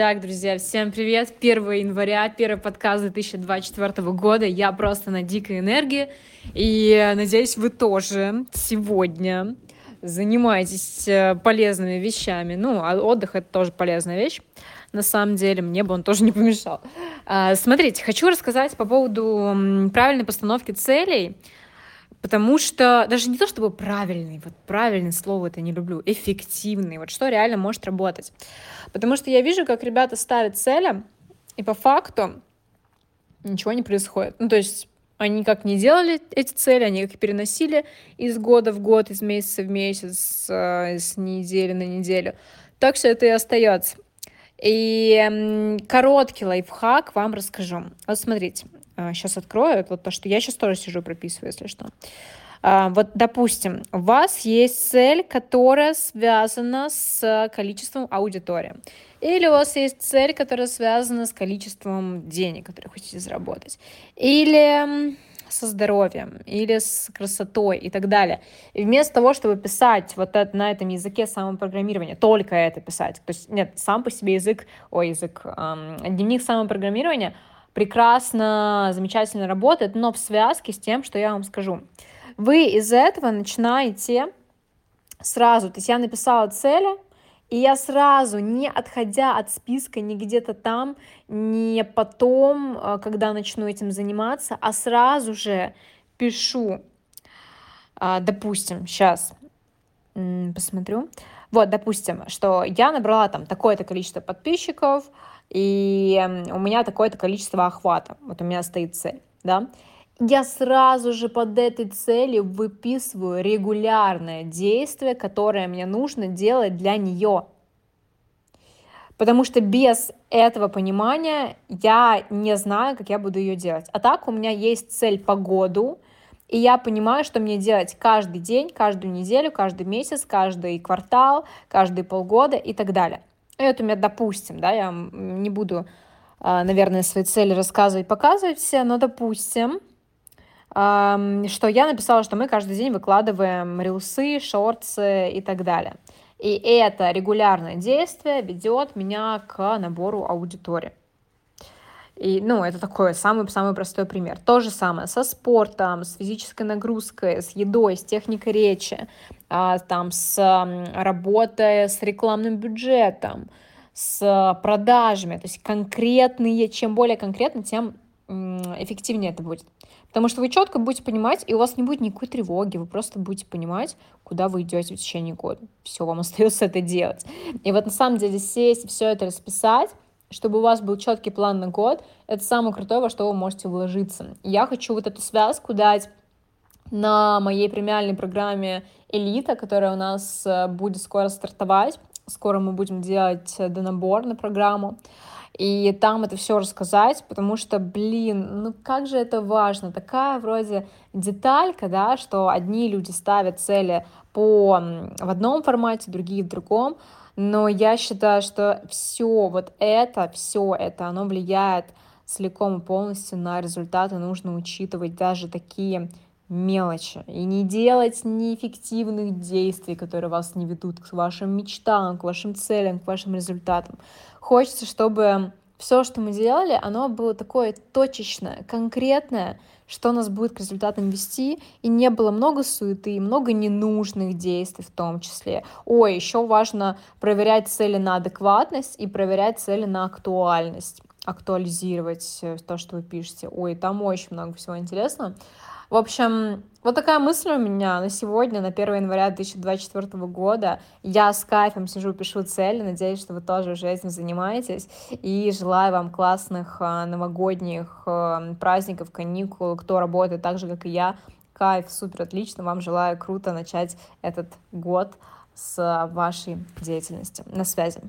Так, друзья, всем привет! 1 января, первый подкаст 2024 года. Я просто на дикой энергии. И надеюсь, вы тоже сегодня занимаетесь э, полезными вещами. Ну, а отдых — это тоже полезная вещь. На самом деле, мне бы он тоже не помешал. А, смотрите, хочу рассказать по поводу правильной постановки целей — Потому что даже не то чтобы правильный, вот правильное слово это не люблю, эффективный, вот что реально может работать. Потому что я вижу, как ребята ставят цели, и по факту ничего не происходит. Ну, то есть они как не делали эти цели, они их переносили из года в год, из месяца в месяц, э, с недели на неделю. Так что это и остается. И короткий лайфхак вам расскажу. Вот смотрите, сейчас а, открою, вот то, что я сейчас тоже сижу прописываю, если что. А, вот, допустим, у вас есть цель, которая связана с количеством аудитории. Или у вас есть цель, которая связана с количеством денег, которые хотите заработать. Или со здоровьем, или с красотой и так далее. И вместо того, чтобы писать вот это, на этом языке самопрограммирования, только это писать, то есть нет, сам по себе язык, ой, язык, эм, дневник самопрограммирования — прекрасно, замечательно работает, но в связке с тем, что я вам скажу. Вы из этого начинаете сразу, то есть я написала цели, и я сразу, не отходя от списка, не где-то там, не потом, э, когда начну этим заниматься, а сразу же пишу, а, допустим, сейчас посмотрю, вот, допустим, что я набрала там такое-то количество подписчиков, и у меня такое-то количество охвата, вот у меня стоит цель, да, я сразу же под этой целью выписываю регулярное действие, которое мне нужно делать для нее. Потому что без этого понимания я не знаю, как я буду ее делать. А так у меня есть цель по году, и я понимаю, что мне делать каждый день, каждую неделю, каждый месяц, каждый квартал, каждые полгода и так далее. Это у меня, допустим, да, я не буду, а, наверное, свои цели рассказывать, показывать все, но допустим, что я написала, что мы каждый день выкладываем рилсы, шорты и так далее. И это регулярное действие ведет меня к набору аудитории. И, ну, это такой самый-самый простой пример. То же самое со спортом, с физической нагрузкой, с едой, с техникой речи, а, там, с работой с рекламным бюджетом, с продажами. То есть конкретные, чем более конкретно, тем эффективнее это будет. Потому что вы четко будете понимать, и у вас не будет никакой тревоги, вы просто будете понимать, куда вы идете в течение года. Все, вам остается это делать. И вот на самом деле сесть все это расписать, чтобы у вас был четкий план на год, это самое крутое, во что вы можете вложиться. Я хочу вот эту связку дать на моей премиальной программе «Элита», которая у нас э, будет скоро стартовать. Скоро мы будем делать э, донабор на программу. И там это все рассказать, потому что, блин, ну как же это важно. Такая вроде деталька, да, что одни люди ставят цели по, в одном формате, другие в другом, но я считаю, что все вот это, все это, оно влияет целиком и полностью на результаты. Нужно учитывать даже такие мелочи и не делать неэффективных действий, которые вас не ведут к вашим мечтам, к вашим целям, к вашим результатам. Хочется, чтобы все, что мы делали, оно было такое точечное, конкретное, что нас будет к результатам вести, и не было много суеты, много ненужных действий в том числе. Ой, еще важно проверять цели на адекватность и проверять цели на актуальность, актуализировать э, то, что вы пишете. Ой, там очень много всего интересного. В общем, вот такая мысль у меня на сегодня, на 1 января 2024 года. Я с кайфом сижу, пишу цели, надеюсь, что вы тоже уже этим занимаетесь. И желаю вам классных а, новогодних а, праздников, каникул, кто работает так же, как и я. Кайф, супер, отлично. Вам желаю круто начать этот год с вашей деятельностью. На связи.